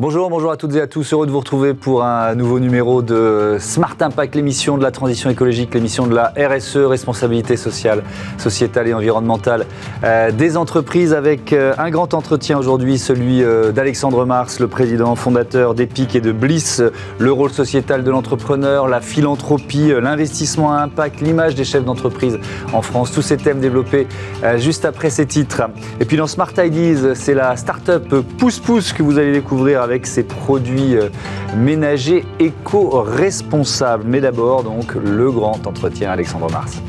Bonjour, bonjour à toutes et à tous. Heureux de vous retrouver pour un nouveau numéro de Smart Impact, l'émission de la transition écologique, l'émission de la RSE, responsabilité sociale, sociétale et environnementale euh, des entreprises avec euh, un grand entretien aujourd'hui, celui euh, d'Alexandre Mars, le président fondateur d'EPIC et de Bliss, le rôle sociétal de l'entrepreneur, la philanthropie, l'investissement à impact, l'image des chefs d'entreprise en France, tous ces thèmes développés juste après ces titres. Et puis dans Smart Ideas, c'est la start-up Pousse Pousse que vous allez découvrir avec ses produits euh, ménagers éco-responsables. Mais d'abord, donc, le grand entretien Alexandre Mars.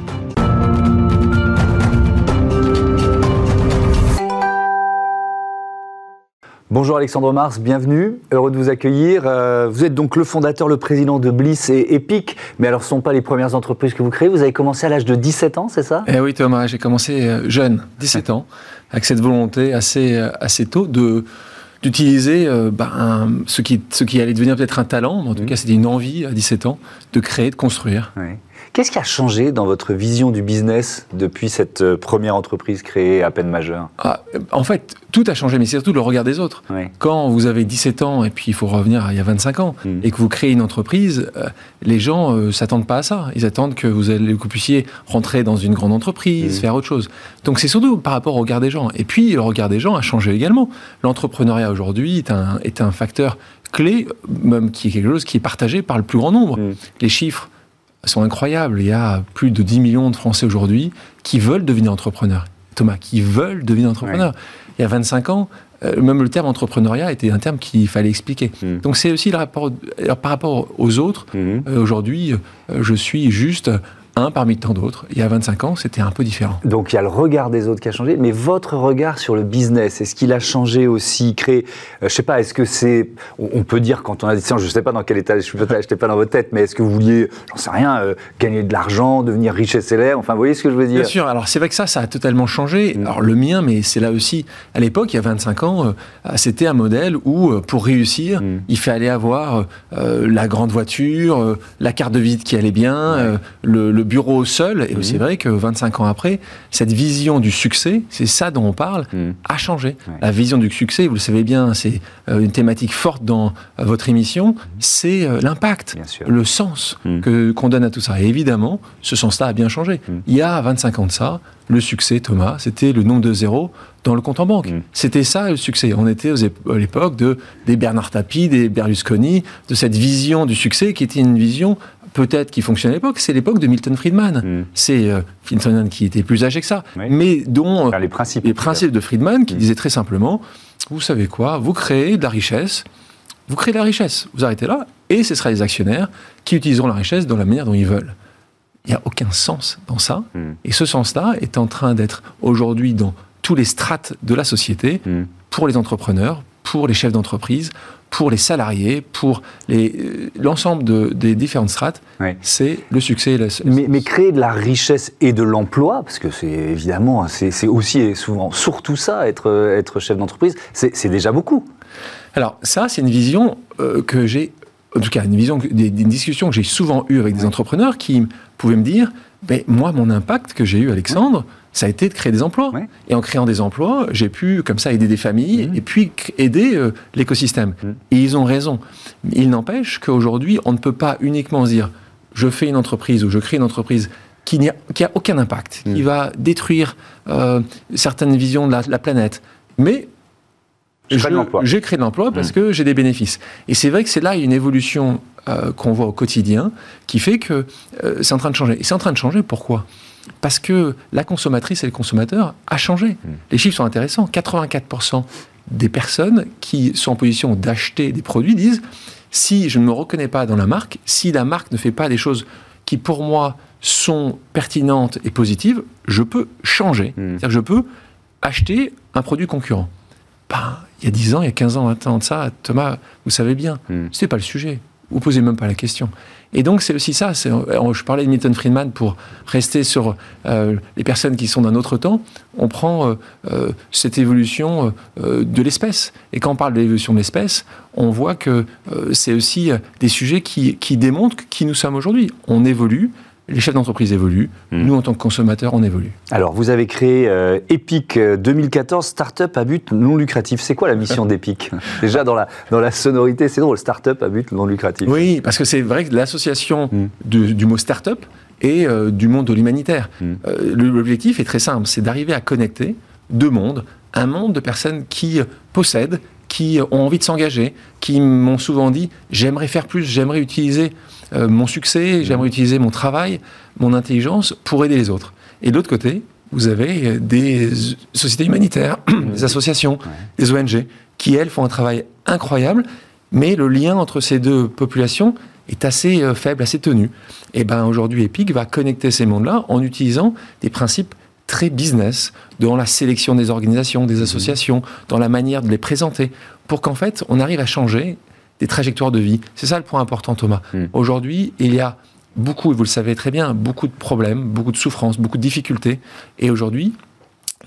Bonjour Alexandre Mars, bienvenue, heureux de vous accueillir. Euh, vous êtes donc le fondateur, le président de Bliss et Epic, mais alors ce ne sont pas les premières entreprises que vous créez, vous avez commencé à l'âge de 17 ans, c'est ça? Eh oui Thomas, j'ai commencé euh, jeune, 17 ans, avec cette volonté assez, assez tôt de, d'utiliser euh, bah, ce, qui, ce qui allait devenir peut-être un talent, en tout mmh. cas c'était une envie à 17 ans, de créer, de construire. Qu'est-ce qui a changé dans votre vision du business depuis cette euh, première entreprise créée à peine majeure? Ah, En fait, tout a changé, mais c'est surtout le regard des autres. Quand vous avez 17 ans et puis il faut revenir à il y a 25 ans hmm. et que vous créez une entreprise, euh, les gens ne euh, s'attendent pas à ça. Ils attendent que vous, allez, que vous puissiez rentrer dans une grande entreprise, hmm. faire autre chose. Donc c'est surtout par rapport au regard des gens. Et puis le regard des gens a changé également. L'entrepreneuriat aujourd'hui est un, est un facteur clé, même qui est quelque chose qui est partagé par le plus grand nombre. Hmm. Les chiffres sont incroyables. Il y a plus de 10 millions de Français aujourd'hui qui veulent devenir entrepreneurs. Thomas, qui veulent devenir entrepreneurs. Il y a 25 ans, euh, même le terme entrepreneuriat était un terme qu'il fallait expliquer. Hmm. Donc c'est aussi le rapport, par rapport aux autres. Hmm. Euh, aujourd'hui, euh, je suis juste un parmi tant d'autres. Il y a 25 ans, c'était un peu différent. Donc il y a le regard des autres qui a changé, mais votre regard sur le business, est-ce qu'il a changé aussi créé, euh, Je sais pas, est-ce que c'est, on peut dire quand on a dit ça, je sais pas dans quel état, je n'étais pas dans votre tête, mais est-ce que vous vouliez, j'en sais rien, euh, gagner de l'argent, devenir riche et célèbre, enfin vous voyez ce que je veux dire? Bien sûr, alors c'est vrai que ça, ça a totalement changé. Mm. Alors le mien, mais c'est là aussi, à l'époque, il y a 25 ans, euh, c'était un modèle où pour réussir, mm. il fallait avoir la grande voiture, la carte de visite qui allait bien, le, le bureau seul, et c'est mhm. vrai que 25 ans après, cette vision du succès, c'est ça dont on parle, mhm. a changé. La vision du succès, vous le savez bien, c'est euh, une thématique forte dans euh, votre émission, mhm. c'est euh, l'impact, le sens que qu'on donne à tout ça. Et évidemment, ce sens-là a bien changé. Il y a 25 ans de ça, le succès, Thomas, c'était le nombre de zéros dans le compte en banque. C'était ça le succès. On était à l'époque de, des Bernard Tapie, des Berlusconi, de cette vision du succès qui était une vision peut-être qui fonctionne à l'époque, c'est l'époque de Milton Friedman. Hmm. C'est euh, Milton Friedman qui était plus âgé que ça, mais dont les principes, les principes de Friedman qui hmm. disaient très simplement, vous savez quoi, vous créez de la richesse, vous créez de la richesse, vous arrêtez là, et ce sera les actionnaires qui utiliseront la richesse dans la manière dont ils veulent. Il n'y a aucun sens dans ça, hmm. et ce sens-là est en train d'être aujourd'hui dans tous les strates de la société, pour les entrepreneurs, pour les chefs d'entreprise, pour les salariés, pour euh, l'ensemble des différentes strates, c'est le succès. mais, créer de la richesse et de l'emploi, parce que c'est évidemment, c'est aussi et souvent surtout ça, être, être chef d'entreprise, c'est déjà beaucoup. Alors ça, c'est une vision euh, que j'ai, en tout cas une vision, des, des discussions que j'ai souvent eues avec des entrepreneurs qui pouvaient me dire, ben, moi, mon impact que j'ai eu, Alexandre, ça a été de créer des emplois. Et en créant des emplois, j'ai pu, comme ça, aider des familles mmh. et puis aider euh, l'écosystème. Mmh. Et ils ont raison. Il n'empêche qu'aujourd'hui, on ne peut pas uniquement dire je fais une entreprise ou je crée une entreprise qui n'a a aucun impact, qui mmh. va détruire euh, certaines visions de la, planète. Mais j'ai créé de l'emploi parce que j'ai des bénéfices. Et c'est vrai que c'est là une évolution euh, qu'on voit au quotidien qui fait que c'est en train de changer. Et c'est en train de changer pourquoi? Parce que la consommatrice et le consommateur a changé. Hmm. Les chiffres sont intéressants. 84% des personnes qui sont en position d'acheter des produits disent si je ne me reconnais pas dans la marque, si la marque ne fait pas des choses qui pour moi sont pertinentes et positives, je peux changer. Hmm. C'est-à-dire que je peux acheter un produit concurrent. Ben, il y a 10 ans, il y a 15 ans, 20 ans de ça, Thomas, vous savez bien, hmm. ce n'est pas le sujet. Vous posez même pas la question. Et donc c'est aussi ça. Je parlais de Milton Friedman pour rester sur euh, les personnes qui sont d'un autre temps. On prend euh, euh, cette évolution de l'espèce. Et quand on parle de l'évolution de l'espèce, on voit que c'est aussi des sujets qui, démontrent qui nous sommes aujourd'hui. On évolue les chefs d'entreprise évoluent, Hmm. nous en tant que consommateurs, on évolue. Alors, vous avez créé euh, Epic euh, 2014, start-up à but non lucratif. C'est quoi la mission d'Epic? Déjà, dans la, dans la sonorité, c'est drôle, start-up à but non lucratif. Oui, parce que c'est vrai que l'association Mm. de- du mot start-up et euh, du monde de l'humanitaire. Mm. Euh, le- L'objectif est très simple, c'est d'arriver à connecter deux mondes, un monde de personnes qui euh, possèdent, qui euh, ont envie de s'engager, qui m'ont souvent dit j'aimerais faire plus, j'aimerais utiliser euh, mon succès, j'aimerais utiliser mon travail, mon intelligence pour aider les autres. Et de l'autre côté, vous avez euh, des sociétés humanitaires, des associations, des ONG, qui elles font un travail incroyable, mais le lien entre ces deux populations est assez euh, faible, assez tenu. Et ben aujourd'hui, Epic va connecter ces mondes-là en utilisant des principes très business dans la sélection des organisations, des associations, dans la manière de les présenter, pour qu'en fait, on arrive à changer des trajectoires de vie. C'est ça le point important, Thomas. Mm. Aujourd'hui, il y a beaucoup, et vous le savez très bien, beaucoup de problèmes, beaucoup de souffrances, beaucoup de difficultés. Et aujourd'hui,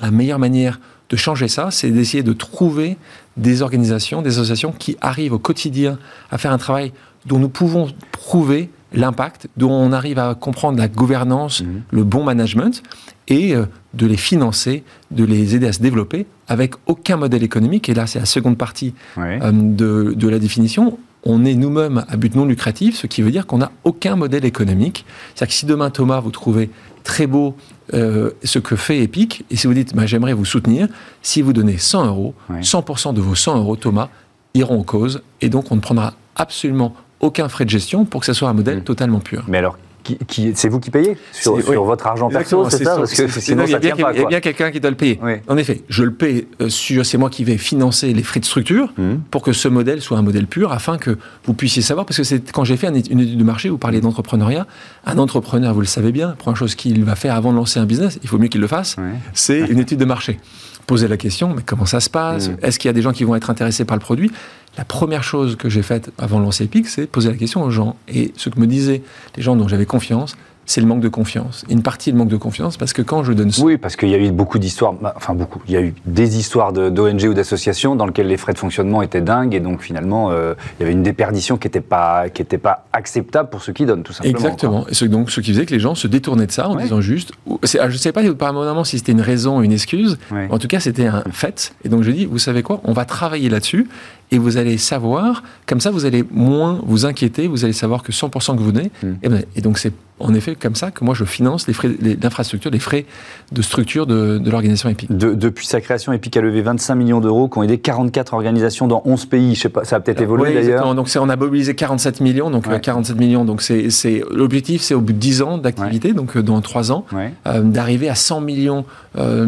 la meilleure manière de changer ça, c'est d'essayer de trouver des organisations, des associations qui arrivent au quotidien à faire un travail dont nous pouvons prouver l'impact, dont on arrive à comprendre la gouvernance, Mhm. le bon management, et euh, de les financer, de les aider à se développer avec aucun modèle économique. Et là, c'est la seconde partie Ouais. euh, de, de la définition. On est nous-mêmes à but non lucratif, ce qui veut dire qu'on n'a aucun modèle économique. C'est-à-dire que si demain, Thomas, vous trouvez très beau euh, ce que fait Epic, et si vous dites, bah, j'aimerais vous soutenir, si vous donnez 100 euros, Ouais. 100% de vos 100 euros, Thomas, iront aux causes, et donc on ne prendra absolument aucun frais de gestion pour que ce soit un modèle Mm. totalement pur. Mais alors, qui, qui- c'est vous qui payez sur, votre argent Exactement, perso, c'est ça Parce que sinon, non, il y a ça bien quelqu'un qui doit le payer. Oui. En effet, je le paye euh, sur, c'est moi qui vais financer les frais de structure Mhm. pour que ce modèle soit un modèle pur, afin que vous puissiez savoir, parce que c'est quand j'ai fait un- une étude de marché, vous parliez d'entrepreneuriat, un entrepreneur, vous le savez bien, la première chose qu'il va faire avant de lancer un business, il faut mieux qu'il le fasse, c'est une étude de marché. Poser la question, mais comment ça se passe Mhm. Est-ce qu'il y a des gens qui vont être intéressés par le produit La première chose que j'ai faite avant de lancer Epic, c'est poser la question aux gens. Et ce que me disaient les gens dont j'avais confiance, c'est le manque de confiance. Une partie de manque de confiance, parce que quand je donne Oui, parce qu'il y a eu beaucoup d'histoires, enfin beaucoup, il y a eu des histoires de- d'ONG ou d'associations dans lesquelles les frais de fonctionnement étaient dingues et donc finalement euh, il y avait une déperdition qui n'était pas, qui était pas acceptable pour ceux qui donnent tout simplement. Exactement. Et ce, donc, ce qui faisait que les gens se détournaient de ça en Ouais. disant juste. ah, Je ne sais pas apparemment si c'était une raison ou une excuse. Ouais. En tout cas, c'était un fait. Et donc, je dis, vous savez quoi? On va travailler là-dessus et vous allez savoir, comme ça, vous allez moins vous inquiéter, vous allez savoir que 100% que vous donnez. Mm. Et, ben, et donc, c'est en effet comme ça que moi, je finance les frais, l'infrastructure, les frais de structure de, de l'organisation EPIC. De- depuis sa création, Epic a levé 25 millions d'euros, qui ont aidé 44 organisations dans 11 pays. Je sais pas, ça a peut-être évolué d'ailleurs. Donc on a mobilisé 47 millions. Donc Ouais. euh, 47 millions. Donc c'est l'objectif, c'est au bout de 10 ans d'activité, donc euh, dans 3 ans, euh, d'arriver à 100 millions euh,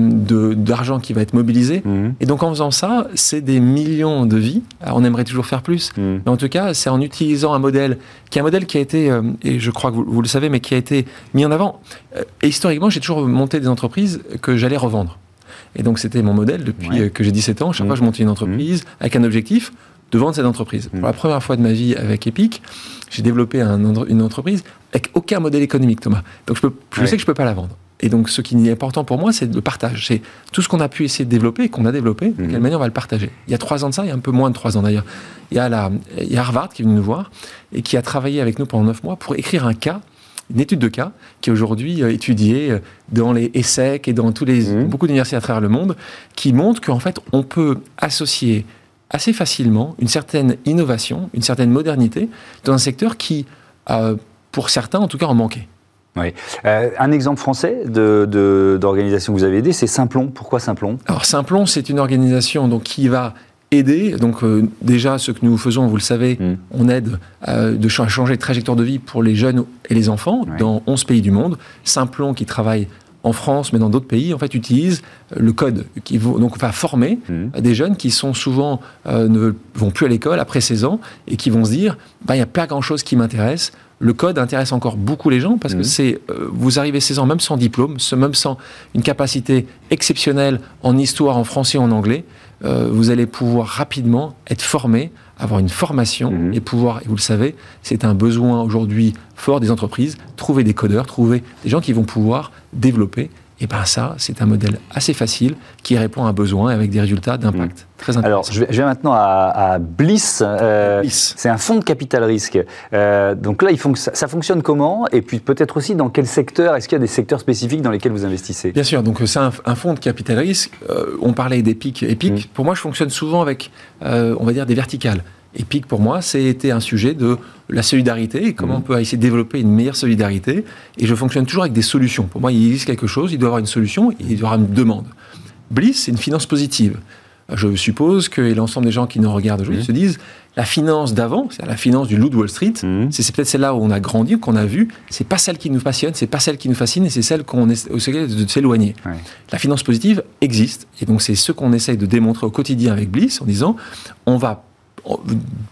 d'argent qui va être mobilisé. Mhm. Et donc en faisant ça, c'est des millions de vies. On aimerait toujours faire plus. Mhm. Mais en tout cas, c'est en utilisant un modèle qui est un modèle qui a été, euh, et je crois que vous, vous le savez, mais qui a été mis en avant. Euh, et historiquement, j'ai toujours monté des entreprises que j'allais revendre. Et donc c'était mon modèle depuis Ouais. euh, que j'ai 17 ans. Chaque Mhm. fois, je montais une entreprise avec un objectif de vendre cette entreprise. Mhm. Pour la première fois de ma vie avec Epic, j'ai développé un une entreprise avec aucun modèle économique, Thomas. Donc je, peux, je Ouais. sais que je peux pas la vendre. Et donc ce qui est important pour moi, c'est le partage. C'est tout ce qu'on a pu essayer de développer et qu'on a développé, de Mhm. quelle manière on va le partager. Il y a trois ans de ça, il y a un peu moins de trois ans d'ailleurs. Il y a, la, il y a Harvard qui est venu nous voir et qui a travaillé avec nous pendant neuf mois pour écrire un cas une étude de cas qui est aujourd'hui euh, étudiée euh, dans les ESSEC et dans tous les, Mhm. beaucoup d'universités à travers le monde, qui montre qu'en fait, on peut associer assez facilement une certaine innovation, une certaine modernité dans un secteur qui, euh, pour certains en tout cas, en manquait. Euh, un exemple français de- de- d'organisation que vous avez aidé, c'est Simplon. Pourquoi Simplon? Alors Simplon, c'est une organisation donc, qui va aider. Donc euh, déjà, ce que nous faisons, vous le savez, Mm. on aide euh, de ch- changer de trajectoire de vie pour les jeunes et les enfants dans 11 pays du monde. Simplon, qui travaille en France, mais dans d'autres pays, en fait, utilise le code qui donc va former Mhm. des jeunes qui sont souvent euh, ne vont plus à l'école après 16 ans et qui vont se dire bah il n'y a pas grand chose qui m'intéresse le code intéresse encore beaucoup les gens parce que c'est euh, vous arrivez 16 ans même sans diplôme ce- même sans une capacité exceptionnelle en histoire en français en anglais euh, vous allez pouvoir rapidement être formé avoir une formation Mhm. et pouvoir et vous le savez c'est un besoin aujourd'hui fort des entreprises trouver des codeurs trouver des gens qui vont pouvoir développer Et bien ça, c'est un modèle assez facile qui répond à un besoin avec des résultats d'impact. Mmh. Très intéressant. Alors, je vais, maintenant à, Bliss. Euh, Bliss. C'est un fonds de capital risque. Euh, donc là, il ça, ça, fonctionne comment? Et puis peut-être aussi dans quel secteur? Est-ce qu'il y a des secteurs spécifiques dans lesquels vous investissez? Bien sûr. Donc c'est un, fonds de capital risque. on parlait des pics. Mmh. pour moi, je fonctionne souvent avec, on va dire, des verticales. EPIC, pour moi, c'était un sujet de la solidarité et comment mmh. on peut essayer de développer une meilleure solidarité. Et je fonctionne toujours avec des solutions. Pour moi, il existe quelque chose, il doit y avoir une solution et il doit y avoir une demande. Bliss, c'est une finance positive. Je suppose que l'ensemble des gens qui nous regardent aujourd'hui mmh. se disent la finance d'avant, c'est la finance du loup de Wall Street, mmh. c'est peut-être celle-là où on a grandi, qu'on a vu, c'est pas celle qui nous passionne, c'est pas celle qui nous fascine et c'est celle qu'on essaie de s'éloigner. La finance positive existe et donc c'est ce qu'on essaye de démontrer au quotidien avec Bliss en disant on va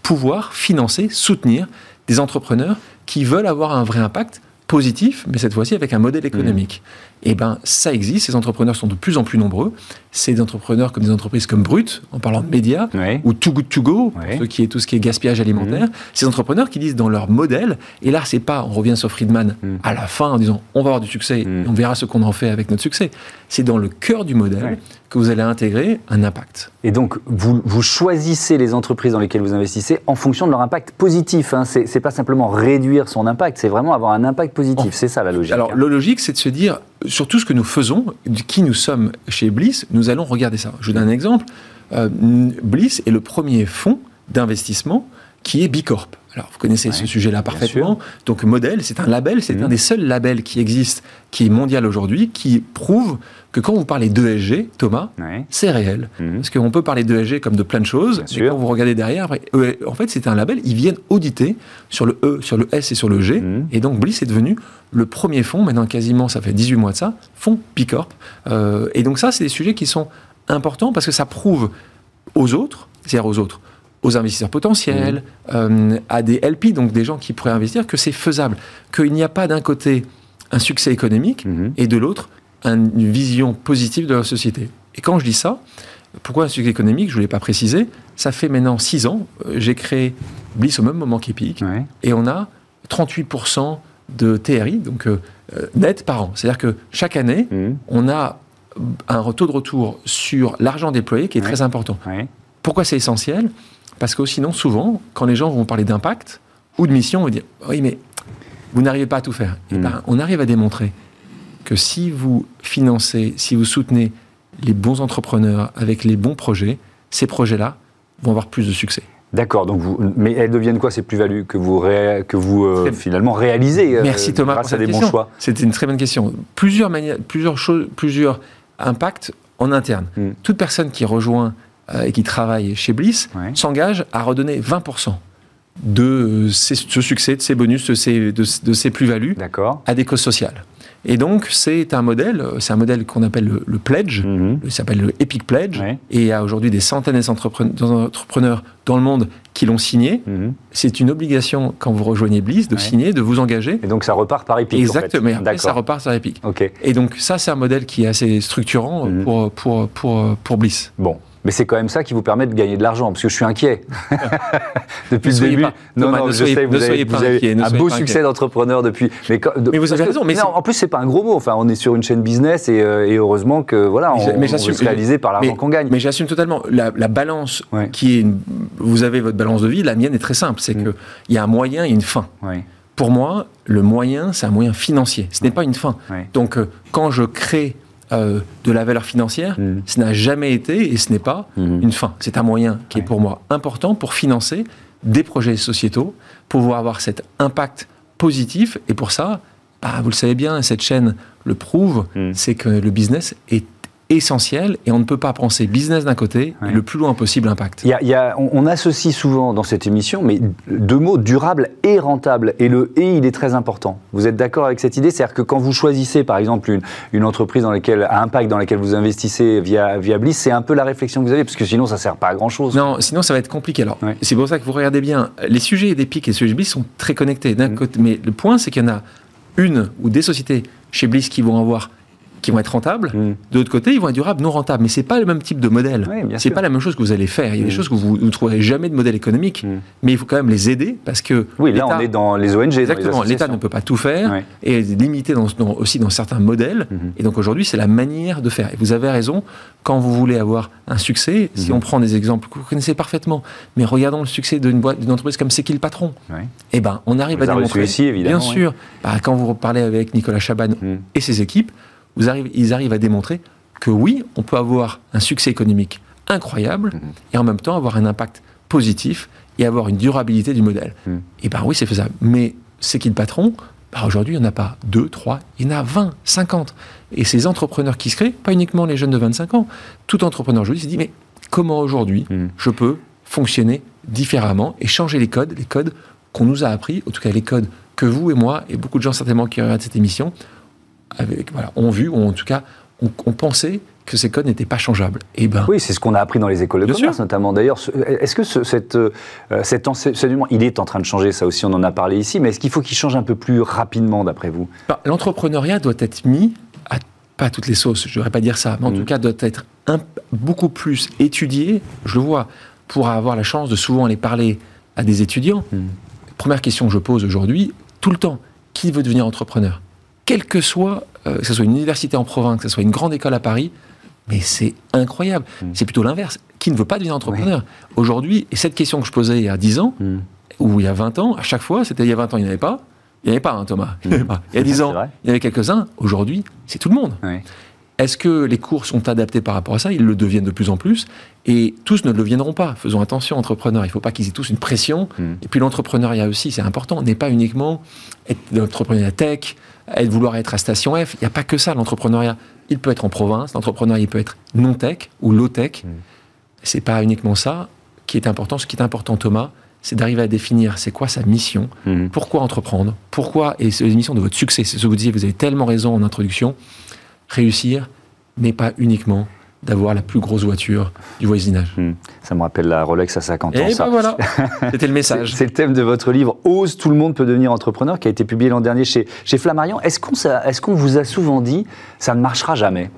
pouvoir financer, soutenir des entrepreneurs qui veulent avoir un vrai impact positif, mais cette fois-ci avec un modèle économique. Mmh. Eh bien, ça existe, ces entrepreneurs sont de plus en plus nombreux. Ces entrepreneurs comme des entreprises comme Brut, en parlant de médias, ou Too Good To Go, ce qui est tout ce qui est gaspillage alimentaire, mmh. ces entrepreneurs qui disent dans leur modèle, et là, c'est pas, on revient sur Friedman mmh. à la fin en disant on va avoir du succès, et on verra ce qu'on en fait avec notre succès. C'est dans le cœur du modèle que vous allez intégrer un impact. Et donc, vous, vous, choisissez les entreprises dans lesquelles vous investissez en fonction de leur impact positif. Hein. C'est pas simplement réduire son impact, c'est vraiment avoir un impact positif. C'est ça la logique. Alors, hein. la logique, c'est de se dire, sur tout ce que nous faisons, qui nous sommes chez Bliss, nous allons regarder ça. Je vous donne un exemple. Euh, Bliss est le premier fonds d'investissement qui est Bicorp. Alors, vous connaissez ce sujet-là parfaitement. Donc, Modèle, c'est un label, c'est mmh. un des seuls labels qui existe, qui est mondial aujourd'hui, qui prouve que quand vous parlez d'ESG, Thomas, c'est réel. Mmh. Parce qu'on peut parler d'ESG comme de plein de choses, mais quand vous regardez derrière, e, en fait, c'est un label, ils viennent auditer sur le E, sur le S et sur le G. Mmh. Et donc, Bliss est devenu le premier fonds, maintenant quasiment, ça fait 18 mois de ça, fonds Picorp. Euh, et donc, ça, c'est des sujets qui sont importants parce que ça prouve aux autres, c'est-à-dire aux autres, aux investisseurs potentiels, mmh. euh, à des LP, donc des gens qui pourraient investir, que c'est faisable, qu'il n'y a pas d'un côté un succès économique mmh. et de l'autre une vision positive de la société. Et quand je dis ça, pourquoi un succès économique Je ne l'ai pas précisé. Ça fait maintenant six ans, euh, j'ai créé Bliss au même moment qu'Epic, et on a 38% de TRI, donc euh, net par an. C'est-à-dire que chaque année, mmh. on a un taux de retour sur l'argent déployé qui est très important. Pourquoi c'est essentiel? Parce que sinon, souvent, quand les gens vont parler d'impact ou de mission, on va dire Oui, mais vous n'arrivez pas à tout faire. Et eh ben, on arrive à démontrer que si vous financez, si vous soutenez les bons entrepreneurs avec les bons projets, ces projets-là vont avoir plus de succès. D'accord, donc vous, mais elles deviennent quoi ces plus-values que vous, que vous euh, finalement réalisez euh, Merci Thomas grâce à des bons choix C'était une très bonne question. Plusieurs, manières, plusieurs, choses, plusieurs impacts en interne. Hmm. Toute personne qui rejoint et qui travaille chez Bliss s'engage à redonner 20% de ce succès, de ces bonus, de ces plus-values à des causes sociales. Et donc, c'est un modèle, c'est un modèle qu'on appelle le, pledge, il s'appelle le Epic Pledge, et il y a aujourd'hui des centaines d'entrepreneurs dans le monde qui l'ont signé. Mhm. C'est une obligation, quand vous rejoignez Bliss, de signer, de vous engager. Et donc, ça repart par Epic. Exactement, en fait. ça repart par Epic. Et donc, ça, c'est un modèle qui est assez structurant mhm. pour, pour, pour, pour Bliss. Bon, mais c'est quand même ça qui vous permet de gagner de l'argent, parce que je suis inquiet. depuis le début. non, non, je sais, vous avez, vous avez un beau succès d'entrepreneur depuis. Mais, mais vous avez raison. Mais non, en plus, c'est pas un gros mot. Enfin, on est sur une chaîne business et, euh, et heureusement que voilà, on, mais on se réaliser par l'argent qu'on gagne. Mais j'assume totalement la, la balance qui est. vous avez votre balance de vie. La mienne est très simple. C'est mm. qu'il y a un moyen et une fin. Pour moi, le moyen, c'est un moyen financier. Ce n'est pas une fin. Donc, euh, quand je crée euh, de la valeur financière, mm. ce n'a jamais été et ce n'est pas mm. une fin. C'est un moyen qui est pour moi important pour financer des projets sociétaux, pour pouvoir avoir cet impact positif. Et pour ça, bah, vous le savez bien, cette chaîne le prouve, mm. c'est que le business est essentiel et on ne peut pas penser business d'un côté et le plus loin possible impact. Il y a, on, associe souvent dans cette émission, mais deux mots durable et rentable. Et le et, il est très important. Vous êtes d'accord avec cette idée? C'est-à-dire que quand vous choisissez, par exemple, une, une, entreprise dans laquelle, à impact dans laquelle vous investissez via, via Bliss, c'est un peu la réflexion que vous avez, parce que sinon, ça ne sert pas à grand-chose. Non, sinon, ça va être compliqué. Alors, c'est pour ça que vous regardez bien, les sujets des pics et les sujets de Bliss sont très connectés d'un mmh. côté. Mais le point, c'est qu'il y en a une ou des sociétés chez Bliss qui vont avoir qui vont être rentables. Mm. De l'autre côté, ils vont être durables, non rentables. Mais c'est pas le même type de modèle. Oui, c'est pas la même chose que vous allez faire. Il y a des Mm. choses que vous ne trouverez jamais de modèle économique. Mm. Mais il faut quand même les aider parce que Oui, là, on est dans les ONG. Exactement, l'État ne peut pas tout faire Ouais. et est limité dans- dans- aussi dans certains modèles. Et donc aujourd'hui, c'est la manière de faire. Et vous avez raison, quand vous voulez avoir un succès, si on prend des exemples que vous connaissez parfaitement, mais regardons le succès d'une boîte, d'une entreprise comme C'est qui le patron Ouais. Eh ben, on arrive les à démontrer. ici, évidemment, Bien ouais. sûr. Bah, quand vous parlez avec Nicolas Chaban et ses équipes, vous arrivez, ils arrivent à démontrer que oui, on peut avoir un succès économique incroyable Mhm. et en même temps avoir un impact positif et avoir une durabilité du modèle. Mhm. Et ben oui, c'est faisable. Mais c'est qui le patron? Bah, Aujourd'hui, il n'y en a pas deux, trois, il y en a 20, 50. Et ces entrepreneurs qui se créent, pas uniquement les jeunes de 25 ans, tout entrepreneur aujourd'hui se dit, mais comment aujourd'hui Mhm. je peux fonctionner différemment et changer les codes, les codes qu'on nous a appris, en tout cas les codes que vous et moi, et beaucoup de gens certainement qui regardent cette émission, avec, voilà, ont vu, ou en tout cas ont, ont pensé que ces codes n'étaient pas changeables. Et ben, Oui, c'est ce qu'on a appris dans les écoles de commerce sûr. notamment. D'ailleurs, ce- est-ce que ce- cette, euh, cet enseignement, il est en train de changer, ça aussi on en a parlé ici, mais est-ce qu'il faut qu'il change un peu plus rapidement d'après vous? Bah, l'entrepreneuriat doit être mis à pas à toutes les sauces, je ne devrais pas dire ça, mais en Mhm. tout cas doit être un- beaucoup plus étudié. Je le vois pour avoir la chance de souvent aller parler à des étudiants. Première question que je pose aujourd'hui, tout le temps, qui veut devenir entrepreneur? Quelle que soit, euh, que ce soit une université en province, que ce soit une grande école à Paris, mais c'est incroyable. Mm. C'est plutôt l'inverse. Qui ne veut pas devenir entrepreneur Aujourd'hui, et cette question que je posais il y a 10 ans, ou il y a 20 ans, à chaque fois, c'était il y a 20 ans, il n'y en avait pas. Il n'y en avait pas, hein, Thomas. Il avait pas. Il y a 10 C'est ans, il y en avait quelques-uns. Aujourd'hui, c'est tout le monde. Est-ce que les cours sont adaptés par rapport à ça? Ils le deviennent de plus en plus. Et tous ne le deviendront pas. Faisons attention, entrepreneurs. Il ne faut pas qu'ils aient tous une pression. Mm. Et puis l'entrepreneuriat aussi, c'est important. N'est pas uniquement être l'entrepreneuriat tech, être, vouloir être à Station F. Il n'y a pas que ça, l'entrepreneuriat. Il peut être en province. L'entrepreneuriat, il peut être non-tech ou low-tech. Mm. C'est pas uniquement ça qui est important. Ce qui est important, Thomas, c'est d'arriver à définir c'est quoi sa mission, Mhm. pourquoi entreprendre Pourquoi Et c'est l'émission de votre succès. C'est ce que vous disiez, vous avez tellement raison en introduction. Réussir n'est pas uniquement d'avoir la plus grosse voiture du voisinage. Mhm. Ça me rappelle la Rolex à 50 ans. Et ça. ben voilà, c'était le message. c'est le thème de votre livre Ose, tout le monde peut devenir entrepreneur, qui a été publié l'an dernier chez, chez Flammarion. Est-ce qu'on est-ce qu'on vous a souvent dit ça ne marchera jamais?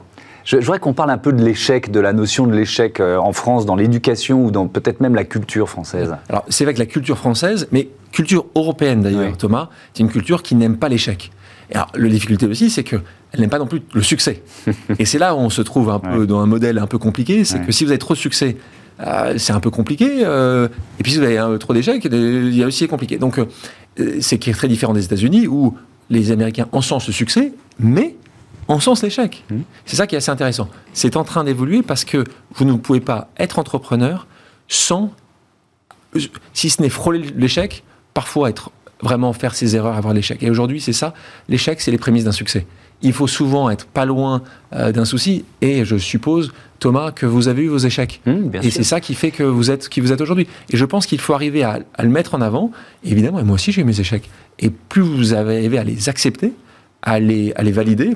Je, je voudrais qu'on parle un peu de l'échec, de la notion de l'échec euh, en France, dans l'éducation ou dans peut-être même la culture française. Alors c'est vrai que la culture française, mais culture européenne d'ailleurs, Oui. Thomas, c'est une culture qui n'aime pas l'échec. Et alors, la difficulté aussi, c'est qu'elle n'aime pas non plus le succès. et c'est là où on se trouve un peu Ouais. dans un modèle un peu compliqué, c'est Ouais. que si vous avez trop de succès, euh, c'est un peu compliqué. euh, et puis si vous avez euh, trop d'échecs, il y a aussi compliqué. Donc euh, c'est qui est très différent des États-Unis où les Américains encensent le succès, mais encensent l'échec. Mhm. C'est ça qui est assez intéressant. C'est en train d'évoluer parce que vous ne pouvez pas être entrepreneur sans si ce n'est frôler l'échec, parfois être vraiment faire ses erreurs, avoir l'échec. Et aujourd'hui, c'est ça. L'échec, c'est les prémices d'un succès. Il faut souvent être pas loin euh, d'un souci. Et je suppose, Thomas, que vous avez eu vos échecs. Bien et c'est ça qui fait que vous êtes qui vous êtes aujourd'hui. Et je pense qu'il faut arriver à, à le mettre en avant. Évidemment, et moi aussi, j'ai eu mes échecs. Et plus vous arrivez à les accepter, à les, à les valider,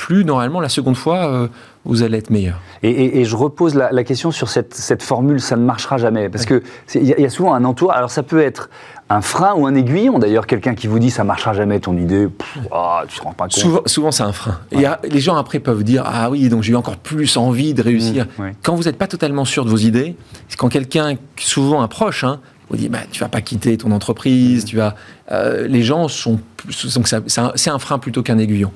plus normalement, la seconde fois, euh, vous allez être meilleur. Et, et- et je repose la, la question sur cette, cette formule, ça ne marchera jamais. Parce que c'est- il y, a- il y a souvent un entour. Alors ça peut être un frein ou un aiguillon. D'ailleurs, quelqu'un qui vous dit ça marchera jamais ton idée, pff, ah, tu te rends pas compte. Souvent, souvent c'est un frein. Et a- les gens après peuvent dire Ah oui, donc j'ai eu encore plus envie de réussir. Mmh, ouais. Quand vous n'êtes pas totalement sûr de vos idées, quand quelqu'un, souvent un proche, hein, vous dit bah, Tu vas pas quitter ton entreprise, tu vas. euh, les gens sont. donc ça- c'est un, c'est un frein plutôt qu'un aiguillon.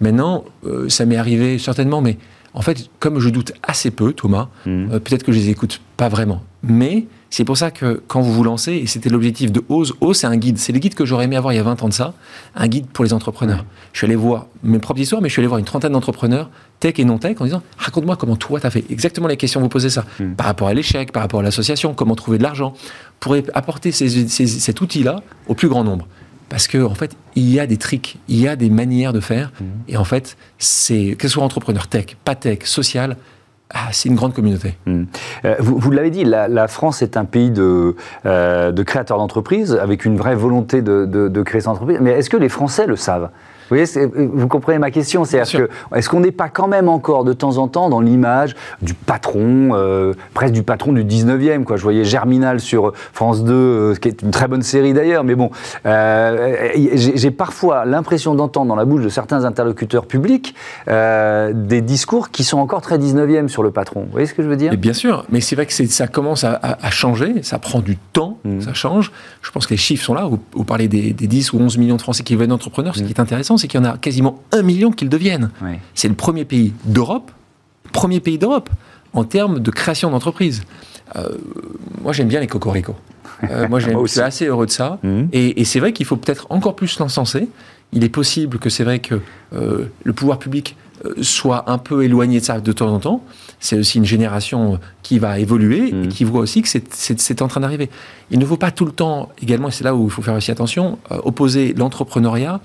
Maintenant, euh, ça m'est arrivé certainement, mais en fait, comme je doute assez peu, Thomas, Mhm. euh, peut-être que je les écoute pas vraiment. Mais c'est pour ça que quand vous vous lancez, et c'était l'objectif de Ose, Ose c'est un guide. C'est le guide que j'aurais aimé avoir il y a 20 ans de ça, un guide pour les entrepreneurs. Je suis allé voir mes propres histoires, mais je suis allé voir une trentaine d'entrepreneurs, tech et non tech, en disant raconte-moi comment toi tu as fait. Exactement les questions que vous posez ça. Mm. Par rapport à l'échec, par rapport à l'association, comment trouver de l'argent, pour apporter ces- ces- cet outil-là au plus grand nombre. Parce que en fait, il y a des tricks, il y a des manières de faire. Et en fait, c'est que ce soit entrepreneur tech, pas tech, social, ah, c'est une grande communauté. Hum. Euh, vous vous l'avez dit, la, la France est un pays de, euh, de créateurs d'entreprises, avec une vraie volonté de, de- de créer cette entreprise. Mais est-ce que les Français le savent? Vous, voyez, vous comprenez ma question C'est-à-dire que, est-ce qu'on n'est pas quand même encore de temps en temps dans l'image du patron, euh, presque du patron du 19e quoi. Je voyais Germinal sur France 2, euh, qui est une très bonne série d'ailleurs, mais bon, euh, j'ai parfois l'impression d'entendre dans la bouche de certains interlocuteurs publics des discours qui sont encore très 19e sur le patron. Vous voyez ce que je veux dire? Bien sûr, mais c'est vrai que ça commence à, changer, ça prend du temps, mmh. ça change. Je pense que les chiffres sont là, vous, vous parlez des, 10 ou 11 millions de Français qui veulent entrepreneurs, ce mmh. qui est intéressant, c'est qu'il y en a quasiment un million qui le deviennent. C'est le premier pays d'Europe, premier pays d'Europe en termes de création d'entreprise. Euh, moi, j'aime bien les cocoricots. Euh, moi, je suis assez heureux de ça. Mmh. Et, c'est vrai qu'il faut peut-être encore plus l'encenser. Il est possible que c'est vrai que euh, le pouvoir public soit un peu éloigné de ça de temps en temps. C'est aussi une génération qui va évoluer et mmh. qui voit aussi que c'est en train d'arriver. Il ne faut pas tout le temps, également, et c'est là où il faut faire aussi attention, opposer l'entrepreneuriat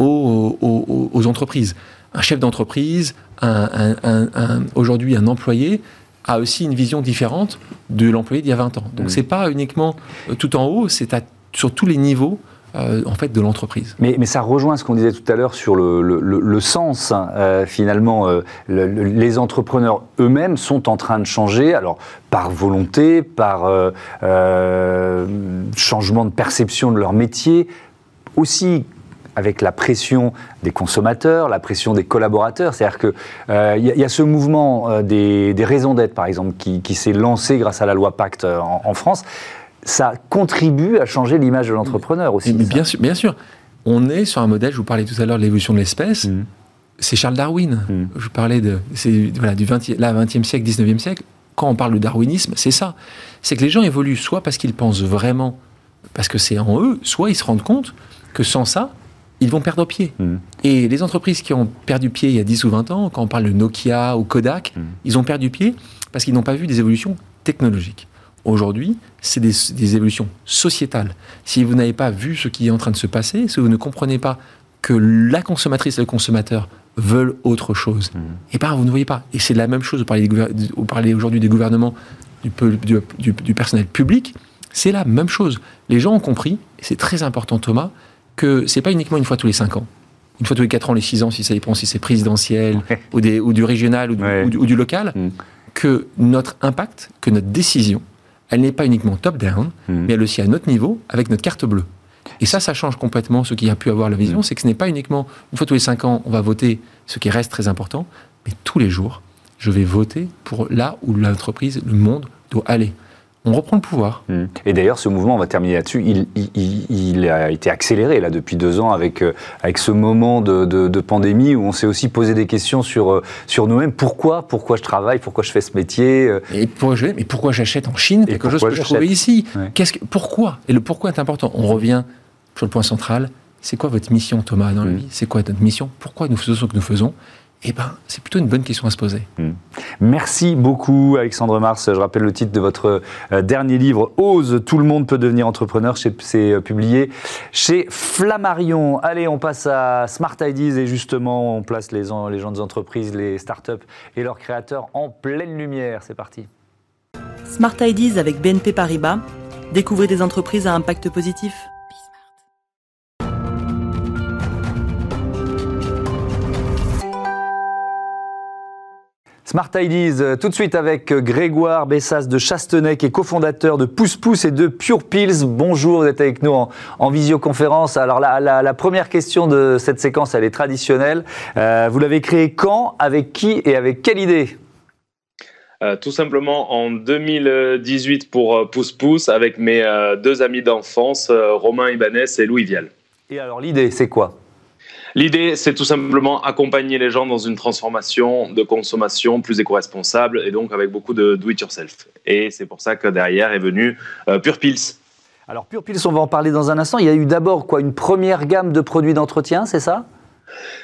aux, entreprises. Un chef d'entreprise, aujourd'hui un employé, a aussi une vision différente de l'employé d'il y a 20 ans. Donc ce mm. c'est pas uniquement euh, tout en haut, c'est sur tous les niveaux euh, en fait de l'entreprise. Mais, mais, ça rejoint ce qu'on disait tout à l'heure sur le, le, sens. Hein. Euh, finalement, les entrepreneurs eux-mêmes sont en train de changer, alors par volonté, par changement de perception de leur métier, aussi avec la pression des consommateurs, la pression des collaborateurs. C'est-à-dire qu'il euh, y, a ce mouvement euh, des, raisons d'être, par exemple, qui, s'est lancé grâce à la loi Pacte euh, en, France. Ça contribue à changer l'image de l'entrepreneur aussi. bien, sûr, bien sûr. On est sur un modèle, je vous parlais tout à l'heure de l'évolution de l'espèce. Mmh. C'est Charles Darwin. Mmh. Je vous parlais de, voilà, du 20, là, 20e siècle, 19e siècle. Quand on parle de darwinisme, c'est ça. C'est que les gens évoluent soit parce qu'ils pensent vraiment, parce que c'est en eux, soit ils se rendent compte que sans ça, ils vont perdre pied. Mm. Et les entreprises qui ont perdu pied il y a 10 ou 20 ans, quand on parle de Nokia ou Kodak, mm. ils ont perdu pied parce qu'ils n'ont pas vu des évolutions technologiques. Aujourd'hui, c'est des, évolutions sociétales. Si vous n'avez pas vu ce qui est en train de se passer, si vous ne comprenez pas que la consommatrice et le consommateur veulent autre chose, mm. et eh ben vous ne voyez pas. Et c'est la même chose, vous parlez, aujourd'hui des gouvernements, du, du personnel public, c'est la même chose. Les gens ont compris, et c'est très important Thomas, que c'est pas uniquement une fois tous les 5 ans. Une fois tous les 4 ans, les 6 ans, si ça dépend si c'est présidentiel ou, des, ou, du régional ou du, local, mm. que notre impact, que notre décision, elle n'est pas uniquement top-down, mm. mais elle aussi à notre niveau, avec notre carte bleue. Et ça, ça change complètement ce qui a pu avoir la vision, mm. c'est que ce n'est pas uniquement une fois tous les 5 ans, on va voter, ce qui reste très important, mais tous les jours, je vais voter pour là où l'entreprise, le monde doit aller on reprend le pouvoir. Mmh. Et d'ailleurs, ce mouvement, on va terminer là-dessus, il, a été accéléré là depuis deux ans avec, euh, avec ce moment de, pandémie où on s'est aussi posé des questions sur, euh, sur nous-mêmes. Pourquoi? Pourquoi je travaille? Pourquoi je fais ce métier? Et pourquoi je, mais pourquoi j'achète en Chine? Quelque chose que je trouvais ici Qu'est-ce que, Pourquoi? Et le pourquoi est important. On revient sur le point central. C'est quoi votre mission, Thomas, dans la vie? C'est quoi notre mission? Pourquoi nous faisons ce que nous faisons? Eh ben, c'est plutôt une bonne question à se poser. Hmm. Merci beaucoup, Alexandre Mars. Je rappelle le titre de votre euh, dernier livre, Ose, tout le monde peut devenir entrepreneur. C'est euh, publié chez Flammarion. Allez, on passe à Smart Ideas et justement, on place les, les gens des entreprises, les startups et leurs créateurs en pleine lumière. C'est parti. Smart Ideas avec BNP Paribas. Découvrez des entreprises à impact positif. Smart Ideas, euh, tout de suite avec euh, Grégoire Bessas de Chastenay, qui est cofondateur de Pousse Pousse et de Pure Pills. Bonjour, vous êtes avec nous en, visioconférence. Alors la, première question de cette séquence, elle est traditionnelle. Euh, vous l'avez créé quand, avec qui et avec quelle idée? Tout simplement en 2018 pour Pousse Pousse avec mes deux amis d'enfance, Romain Ibanez et Louis Vial. Et alors l'idée, c'est quoi? L'idée, c'est tout simplement accompagner les gens dans une transformation de consommation plus éco-responsable et donc avec beaucoup de do-it-yourself. Et c'est pour ça que derrière est venu euh, Pure Pills. Alors Pure Pills, on va en parler dans un instant. Il y a eu d'abord quoi? Une première gamme de produits d'entretien, c'est ça?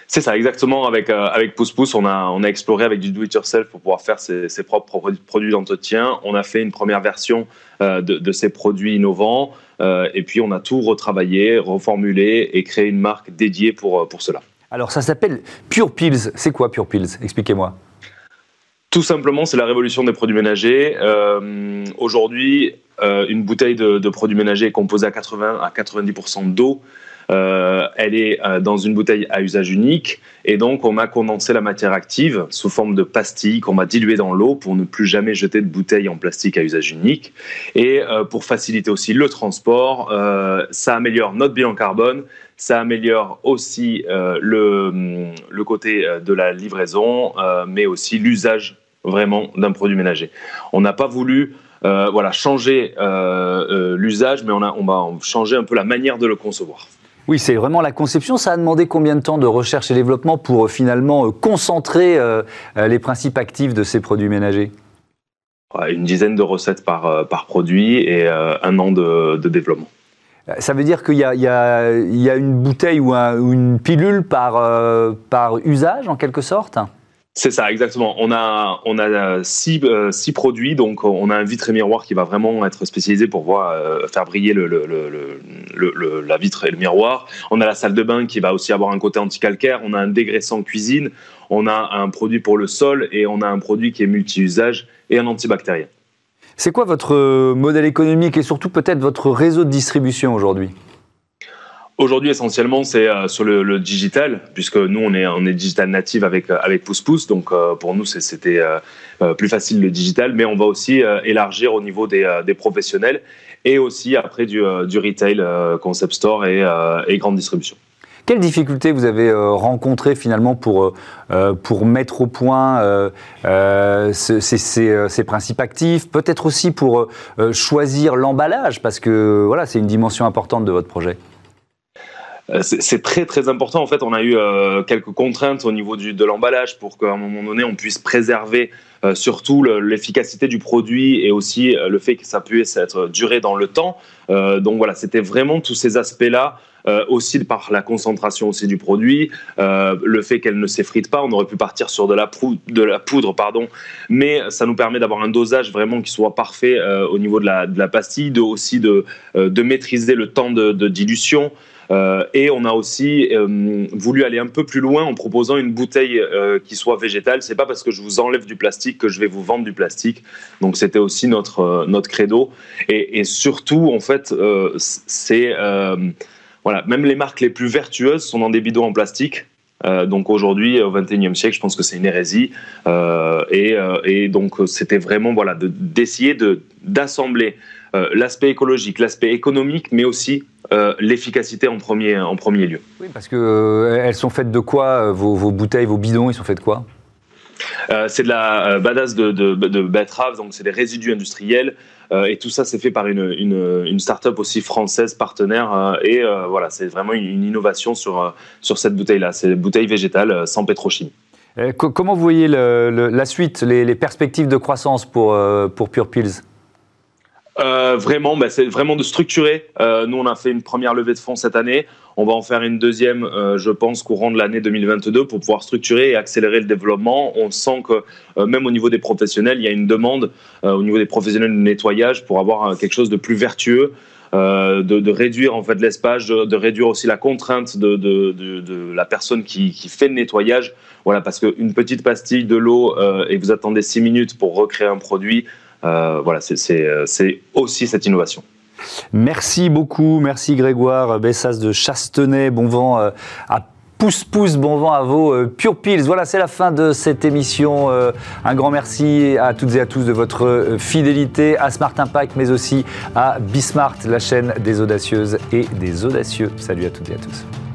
C'est ça, exactement. Avec, euh, avec Pouce Pouce, on a, on a exploré avec du do-it-yourself pour pouvoir faire ses, propres produits d'entretien. On a fait une première version euh, de, de, ces produits innovants. Euh, et puis, on a tout retravaillé, reformulé et créé une marque dédiée pour, pour cela. Alors, ça s'appelle Pure Pills. C'est quoi Pure Pills? Expliquez-moi. Tout simplement, c'est la révolution des produits ménagers. Aujourd'hui, une bouteille de, de, produits ménagers est composée à 80 à 90% d'eau. Euh, elle est euh, dans une bouteille à usage unique et donc on a condensé la matière active sous forme de pastille qu'on va diluer dans l'eau pour ne plus jamais jeter de bouteille en plastique à usage unique et euh, pour faciliter aussi le transport. ça améliore notre bilan carbone, ça améliore aussi le, le, côté de la livraison, mais aussi l'usage vraiment d'un produit ménager. On n'a pas voulu voilà, changer l'usage, mais on, a, on va changer un peu la manière de le concevoir. Oui, c'est vraiment la conception. Ça a demandé combien de temps de recherche et développement pour euh, finalement euh, concentrer euh, les principes actifs de ces produits ménagers? Une dizaine de recettes par, par produit et un an de, développement. Ça veut dire qu'il y, y, y, a une bouteille ou, une pilule par, par usage en quelque sorte? C'est ça, exactement. On a, on a six, euh, six, produits, donc on a un vitre et miroir qui va vraiment être spécialisé pour voir, euh, faire briller le, le, le, la vitre et le miroir. On a la salle de bain qui va aussi avoir un côté anti-calcaire. On a un dégraissant cuisine. On a un produit pour le sol et on a un produit qui est multi-usage et un antibactérien. C'est quoi votre euh, modèle économique et surtout peut-être votre réseau de distribution aujourd'hui? Aujourd'hui, essentiellement, c'est euh, sur le, digital, puisque nous, on est, digital native avec, euh, avec Pouce Pouce. Donc, euh, pour nous, c'était plus facile le digital. Mais on va aussi élargir au niveau des, professionnels et aussi après du, retail, concept store et, grande distribution. Quelles difficultés vous avez rencontrées finalement pour, pour mettre au point ces, ces, ces, principes actifs Peut-être aussi pour choisir l'emballage, parce que voilà, c'est une dimension importante de votre projet. Euh, c'est très très important. En fait, on a eu euh, quelques contraintes au niveau de l'emballage pour qu'à un moment donné, on puisse préserver euh, surtout l'efficacité du produit et aussi le fait que ça puisse être duré dans le temps. donc voilà, c'était vraiment tous ces aspects-là. aussi par la concentration aussi du produit, le fait qu'elle ne s'effrite pas, on aurait pu partir sur de la, poudre, pardon, mais ça nous permet d'avoir un dosage vraiment qui soit parfait au niveau de la, pastille, de, aussi de, maîtriser le temps de dilution. Euh, et on a aussi euh, voulu aller un peu plus loin en proposant une bouteille euh, qui soit végétale. C'est pas parce que je vous enlève du plastique que je vais vous vendre du plastique. Donc c'était aussi notre notre credo. Et, surtout, en fait, c'est voilà, même les marques les plus vertueuses sont dans des bidons en plastique. donc aujourd'hui, au XXIe siècle, je pense que c'est une hérésie. et, et, donc c'était vraiment voilà d'essayer de, d'assembler l'aspect écologique, l'aspect économique, mais aussi euh, l'efficacité en premier, en premier lieu. Oui, parce qu'elles euh, sont faites de quoi euh, vos, bouteilles, vos bidons, ils sont faits de quoi? C'est de la badass de, de, de betterave, donc c'est des résidus industriels. et tout ça, c'est fait par une, une, start-up aussi française partenaire. et voilà, c'est vraiment une, innovation sur, sur cette bouteille-là. C'est une bouteille végétale sans pétrochimie. comment vous voyez la suite, les, les, perspectives de croissance pour, pour Pure Pills? Euh, vraiment, bah, c'est vraiment de structurer. Euh, nous, on a fait une première levée de fonds cette année. On va en faire une deuxième, euh, je pense, courant de l'année 2022 pour pouvoir structurer et accélérer le développement. On sent que même au niveau des professionnels, il y a une demande au niveau des professionnels de nettoyage pour avoir quelque chose de plus vertueux. De, réduire en fait l'espace, de, réduire aussi la contrainte de, la personne qui, fait le nettoyage. Voilà, parce qu'une petite pastille, de l'eau, et vous attendez six minutes pour recréer un produit, voilà, euh, c'est aussi cette innovation. Merci beaucoup, merci Grégoire Bessas de Chastenay. Bon vent euh, à Pouce pouce, bon vent à vos Pure Pills. Voilà, c'est la fin de cette émission. un grand merci à toutes et à tous de votre fidélité à Smart Impact, mais aussi à Bismart, la chaîne des audacieuses et des audacieux. Salut à toutes et à tous.